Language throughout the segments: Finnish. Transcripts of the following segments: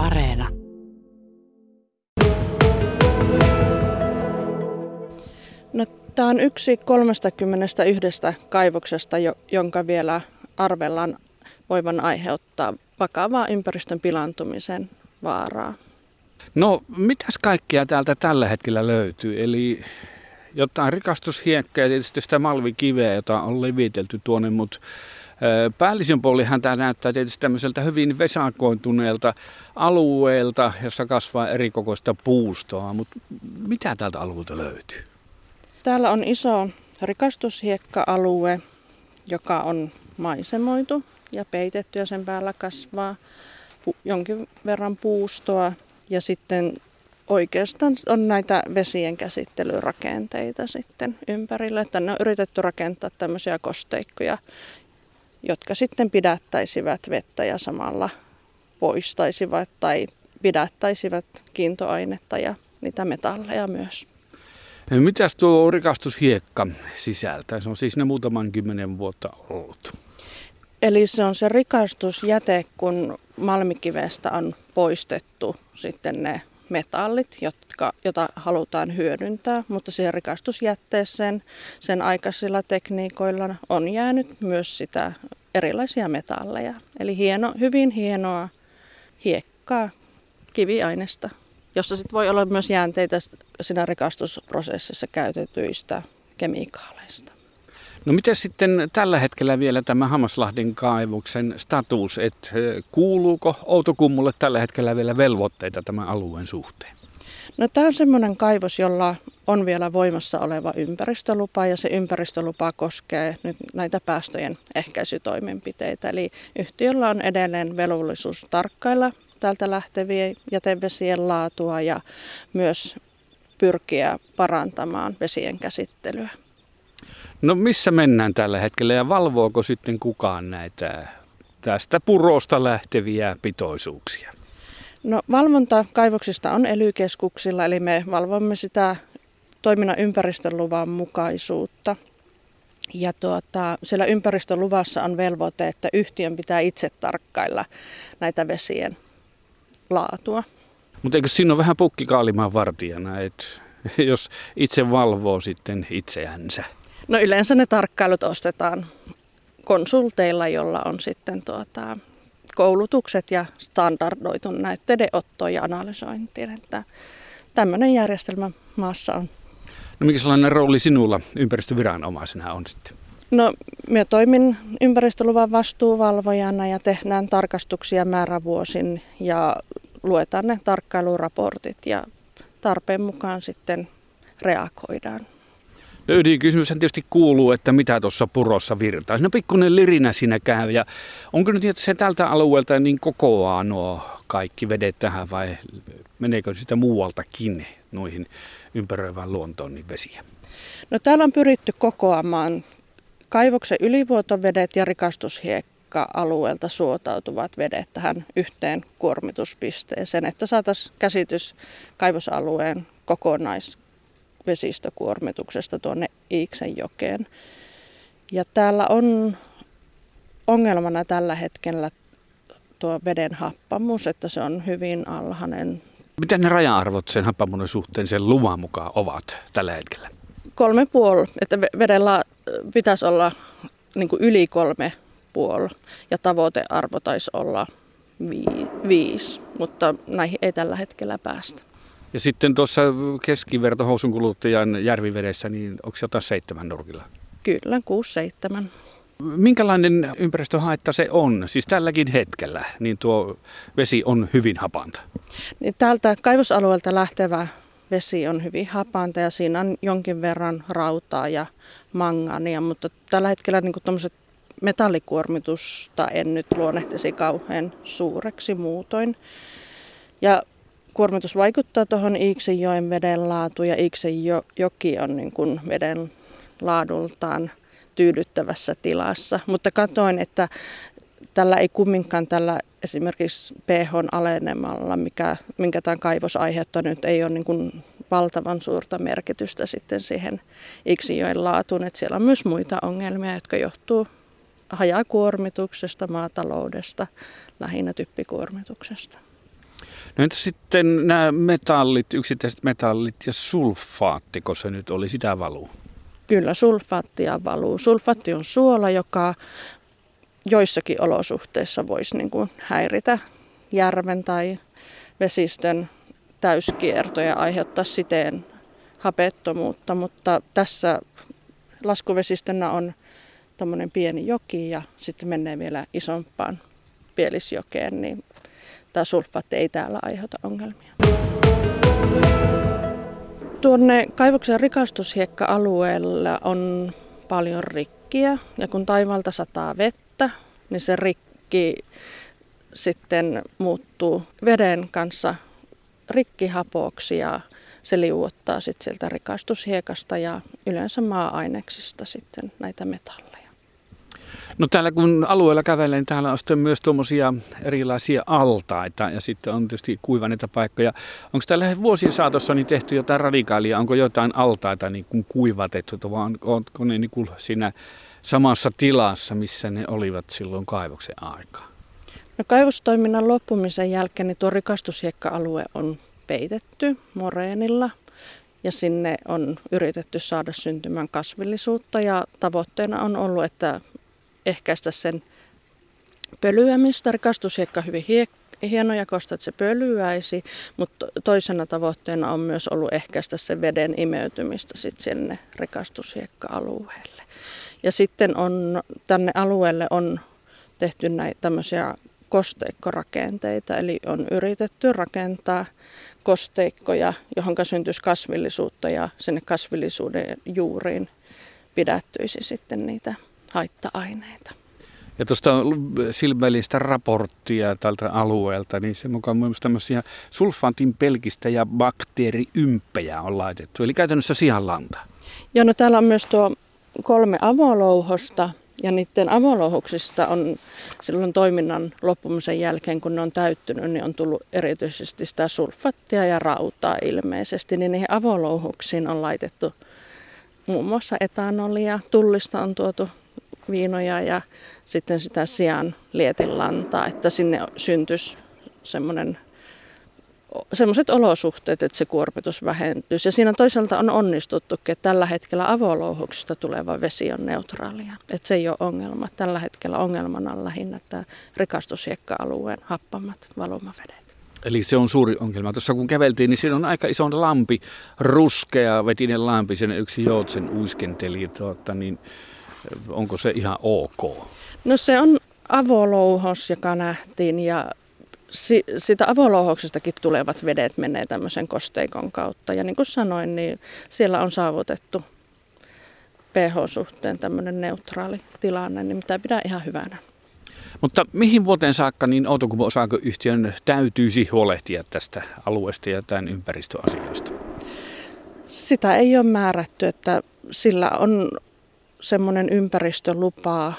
Areena. No, tämä on yksi 31 kaivoksesta, jonka vielä arvellaan voivan aiheuttaa vakavaa ympäristön pilantumisen vaaraa. No, mitäs kaikkea täältä tällä hetkellä löytyy? Eli jotain rikastushiekkaa ja tietysti sitä malvikiveä, jota on levitelty tuonne, mutta Päällisin puolihan tämä näyttää tietysti tämmöiseltä hyvin vesakointuneelta alueelta, jossa kasvaa erikokoista puustoa, mutta mitä täältä alueelta löytyy? Täällä on iso rikastushiekka-alue, joka on maisemoitu ja peitetty ja sen päällä kasvaa jonkin verran puustoa ja sitten oikeastaan on näitä vesien käsittelyrakenteita sitten ympärillä. Tänne on yritetty rakentaa tämmöisiä kosteikkoja, jotka sitten pidättäisivät vettä ja samalla poistaisivat tai pidättäisivät kiintoainetta ja niitä metalleja myös. Mitäs tuo rikastushiekka sisältää? Se on siis ne muutaman kymmenen vuotta ollut. Eli se on se rikastusjäte, kun malmikivestä on poistettu sitten ne metallit, jotka, jota halutaan hyödyntää, mutta siihen rikastusjätteeseen sen aikaisilla tekniikoilla on jäänyt myös sitä erilaisia metalleja. Eli hieno, hyvin hienoa hiekkaa kiviaineesta, jossa sit voi olla myös jäänteitä siinä rikastusprosessissa käytetyistä kemikaaleista. No miten sitten tällä hetkellä vielä tämä Hammaslahden kaivoksen status, että kuuluuko Outokummulle tällä hetkellä vielä velvoitteita tämän alueen suhteen? No tämä on semmoinen kaivos, jolla on vielä voimassa oleva ympäristölupa ja se ympäristölupa koskee nyt näitä päästöjen ehkäisytoimenpiteitä. Eli yhtiöllä on edelleen velvollisuus tarkkailla täältä lähtevien jätevesien laatua ja myös pyrkiä parantamaan vesien käsittelyä. No missä mennään tällä hetkellä ja valvooko sitten kukaan näitä tästä purosta lähteviä pitoisuuksia? No valvonta kaivoksista on ely eli me valvomme sitä toiminnan ympäristöluvan mukaisuutta. Ja tuota, siellä ympäristöluvassa on velvoite, että yhtiön pitää itse tarkkailla näitä vesien laatua. Mutta eikö siinä ole vähän pukkikaalimaan vartijana, että jos itse valvoo sitten itseänsä? No yleensä ne tarkkailut ostetaan konsulteilla, jolla on sitten tuota, koulutukset ja standardoitu näytteiden otto ja analysointi. Että tämmöinen järjestelmä maassa on. No mikä sellainen rooli sinulla ympäristöviranomaisena on sitten? No, minä toimin ympäristöluvan vastuuvalvojana ja tehdään tarkastuksia määrävuosin ja luetaan ne tarkkailuraportit ja tarpeen mukaan sitten reagoidaan. No ydinkysymys tietysti kuuluu, että mitä tuossa purossa virtaa. No pikkuinen lirinä siinä käy. Ja onko nyt niin, että se tältä alueelta niin kokoaa nuo kaikki vedet tähän vai meneekö sitä muualtakin noihin ympäröivään luontoon niin vesiä? No täällä on pyritty kokoamaan kaivoksen ylivuotovedet ja rikastushiekka alueelta suotautuvat vedet tähän yhteen kuormituspisteeseen, että saataisiin käsitys kaivosalueen kokonais vesistökuormituksesta tuonne Iiksenjokeen. Ja täällä on ongelmana tällä hetkellä tuo veden happamus, että se on hyvin alhainen. Miten ne raja-arvot sen happamuuden suhteen sen luvan mukaan ovat tällä hetkellä? Kolme puoli, että vedellä pitäisi olla niin yli kolme puoli ja tavoitearvo taisi olla viisi, mutta näihin ei tällä hetkellä päästä. Ja sitten tuossa keskiverto housunkuluttajan järvivedessä, niin onko se jotain seitsemän nurkilla? Kyllä, kuusi seitsemän. Minkälainen ympäristöhaitta se on? Siis tälläkin hetkellä niin tuo vesi on hyvin hapanta. Niin täältä kaivosalueelta lähtevä vesi on hyvin hapanta ja siinä on jonkin verran rautaa ja mangania, mutta tällä hetkellä niin tuommoiset metallikuormitusta en nyt luonnehtisi kauhean suureksi muutoin. Ja kuormitus vaikuttaa tuohon Iiksenjoen veden laatuun ja Iiksenjoki on niin kuin veden laadultaan tyydyttävässä tilassa. Mutta katoin, että tällä ei kumminkaan tällä esimerkiksi pH alenemalla, mikä, minkä tämä kaivos aiheuttaa nyt, ei ole niin kuin valtavan suurta merkitystä sitten siihen Iksijjoen laatuun. Että siellä on myös muita ongelmia, jotka johtuu hajakuormituksesta, maataloudesta, lähinnä typpikuormituksesta. No entä sitten nämä metallit, yksittäiset metallit ja sulfaattiko se nyt oli, sitä valuu? Kyllä sulfaattia valuu. Sulfaatti on suola, joka joissakin olosuhteissa voisi niin kuin häiritä järven tai vesistön täyskiertoja aiheuttaa siteen hapettomuutta, mutta tässä laskuvesistönä on tuommoinen pieni joki ja sitten menee vielä isompaan pielisjokeen, niin tämä sulfaatti ei täällä aiheuta ongelmia. Tuonne kaivoksen rikastushiekka-alueella on paljon rikkiä ja kun taivalta sataa vettä, niin se rikki sitten muuttuu veden kanssa rikkihapoksi ja se liuottaa sitten sieltä rikastushiekasta ja yleensä maa-aineksista sitten näitä metalleja. No täällä kun alueella kävelen, niin täällä on sitten myös tuommoisia erilaisia altaita ja sitten on tietysti kuivaneita paikkoja. Onko täällä vuosien saatossa niin tehty jotain radikaalia? Onko jotain altaita niin kuin kuivatettu vai onko ne niin kuin siinä samassa tilassa, missä ne olivat silloin kaivoksen aikaa? No kaivostoiminnan loppumisen jälkeen niin tuo rikastushiekka-alue on peitetty moreenilla ja sinne on yritetty saada syntymään kasvillisuutta ja tavoitteena on ollut, että ehkäistä sen pölyämistä. Rikastushiekka hyvin hiek- hienoja kosta, että se pölyäisi, mutta toisena tavoitteena on myös ollut ehkäistä sen veden imeytymistä sit sinne rikastushiekka-alueelle. Ja sitten on, tänne alueelle on tehty näitä tämmöisiä kosteikkorakenteita, eli on yritetty rakentaa kosteikkoja, johon syntyisi kasvillisuutta ja sinne kasvillisuuden juuriin pidättyisi sitten niitä haitta-aineita. Ja tuosta silmällistä raporttia tältä alueelta, niin se mukaan myös tämmöisiä sulfaatin pelkistä ja bakteeriympejä on laitettu, eli käytännössä sianlanta. Joo, no täällä on myös tuo kolme avolouhosta, ja niiden avolouhoksista on silloin toiminnan loppumisen jälkeen, kun ne on täyttynyt, niin on tullut erityisesti sitä sulfattia ja rautaa ilmeisesti. Niin niihin avolouhoksiin on laitettu muun muassa etanolia, tullista on tuotu viinoja ja sitten sitä sijaan lietinlantaa, että sinne syntyisi semmoinen semmoiset olosuhteet, että se kuormitus vähentyisi. Ja siinä toisaalta on onnistuttu, että tällä hetkellä avolouhoksista tuleva vesi on neutraalia. Että se ei ole ongelma. Tällä hetkellä ongelmana on lähinnä tämä rikastushiekka-alueen happamat valumavedet. Eli se on suuri ongelma. Tuossa kun käveltiin, niin siinä on aika iso lampi, ruskea vetinen lampi, sen yksi joutsen uiskenteli. Tuota, niin onko se ihan ok? No se on avolouhos, joka nähtiin ja si, sitä avolouhoksestakin tulevat vedet menee tämmöisen kosteikon kautta. Ja niin kuin sanoin, niin siellä on saavutettu pH-suhteen tämmöinen neutraali tilanne, niin mitä pidän ihan hyvänä. Mutta mihin vuoteen saakka niin Outokumpu osakeyhtiön täytyisi huolehtia tästä alueesta ja tämän ympäristöasioista? Sitä ei ole määrätty, että sillä on semmoinen ympäristölupa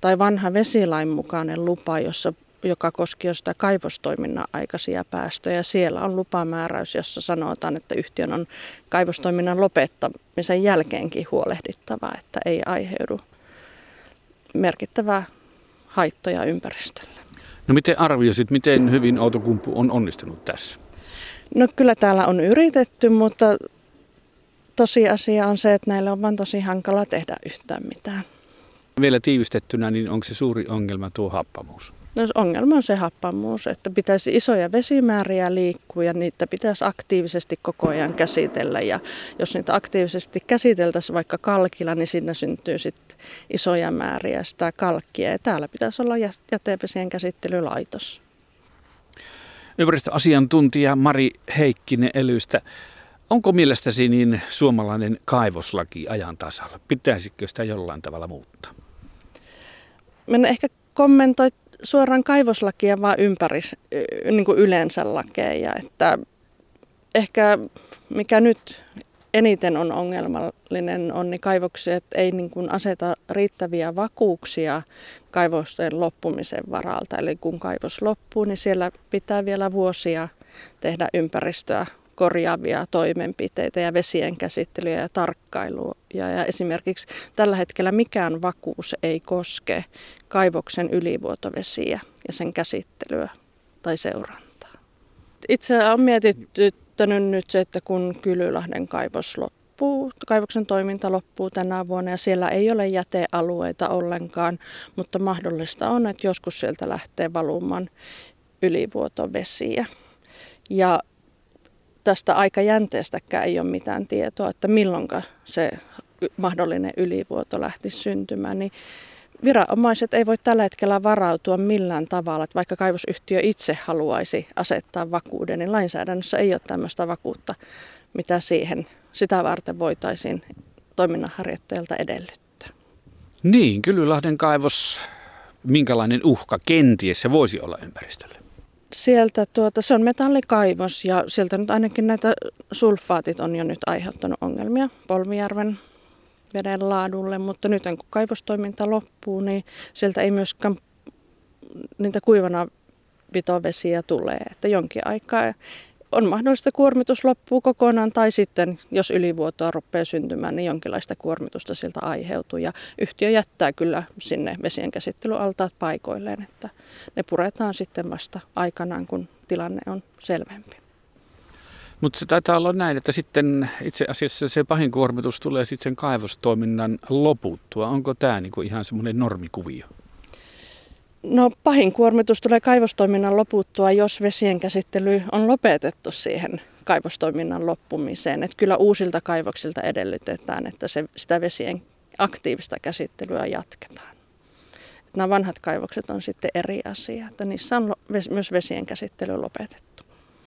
tai vanha vesilain mukainen lupa, jossa joka koski jo sitä kaivostoiminnan aikaisia päästöjä. Siellä on lupamääräys, jossa sanotaan, että yhtiön on kaivostoiminnan lopettamisen jälkeenkin huolehdittava, että ei aiheudu merkittävää haittoja ympäristölle. No miten arvioisit, miten hyvin Outokumpu on onnistunut tässä? No kyllä täällä on yritetty, mutta tosiasia on se, että näillä on vain tosi hankala tehdä yhtään mitään. Vielä tiivistettynä, niin onko se suuri ongelma tuo happamuus? No ongelma on se happamuus, että pitäisi isoja vesimääriä liikkua ja niitä pitäisi aktiivisesti koko ajan käsitellä. Ja jos niitä aktiivisesti käsiteltäisiin vaikka kalkilla, niin sinne syntyy sitten isoja määriä sitä kalkkia. Ja täällä pitäisi olla jätevesien käsittelylaitos. Ympäristöasiantuntija Mari Heikkinen Elystä. Onko mielestäsi niin suomalainen kaivoslaki ajan tasalla? Pitäisikö sitä jollain tavalla muuttaa? Mä ehkä kommentoi suoraan kaivoslakia, vaan ympäri niin kuin yleensä lakeja. Että ehkä mikä nyt eniten on ongelmallinen on, niin kaivokset ei niin kuin aseta riittäviä vakuuksia kaivosten loppumisen varalta. Eli kun kaivos loppuu, niin siellä pitää vielä vuosia tehdä ympäristöä korjaavia toimenpiteitä ja vesien käsittelyä ja tarkkailua. Ja esimerkiksi tällä hetkellä mikään vakuus ei koske kaivoksen ylivuotovesiä ja sen käsittelyä tai seurantaa. itse on mietityttänyt nyt se, että kun Kylylahden kaivos loppuu, kaivoksen toiminta loppuu tänä vuonna ja siellä ei ole jätealueita ollenkaan, mutta mahdollista on, että joskus sieltä lähtee valumaan ylivuotovesiä. Ja tästä aikajänteestäkään ei ole mitään tietoa, että milloin se mahdollinen ylivuoto lähtisi syntymään, niin viranomaiset ei voi tällä hetkellä varautua millään tavalla, että vaikka kaivosyhtiö itse haluaisi asettaa vakuuden, niin lainsäädännössä ei ole tämmöistä vakuutta, mitä siihen sitä varten voitaisiin toiminnanharjoittajalta edellyttää. Niin, Kylylahden kaivos, minkälainen uhka kenties se voisi olla ympäristölle? Sieltä tuota, se on metallikaivos ja sieltä nyt ainakin näitä sulfaatit on jo nyt aiheuttanut ongelmia Polvijärven veden laadulle, mutta nyt kun kaivostoiminta loppuu, niin sieltä ei myöskään niitä kuivana vitovesiä tulee. Että jonkin aikaa on mahdollista kuormitus loppuu kokonaan tai sitten jos ylivuotoa rupeaa syntymään, niin jonkinlaista kuormitusta siltä aiheutuu. Ja yhtiö jättää kyllä sinne vesien käsittelyaltaat paikoilleen, että ne puretaan sitten vasta aikanaan, kun tilanne on selvempi. Mutta se taitaa olla näin, että sitten itse asiassa se pahin kuormitus tulee sitten sen kaivostoiminnan loputtua. Onko tämä niinku ihan semmoinen normikuvio? No pahin kuormitus tulee kaivostoiminnan loputtua, jos vesien käsittely on lopetettu siihen kaivostoiminnan loppumiseen. Et kyllä uusilta kaivoksilta edellytetään, että se, sitä vesien aktiivista käsittelyä jatketaan. Et nämä vanhat kaivokset on sitten eri asia, että niissä on myös vesien käsittely lopetettu.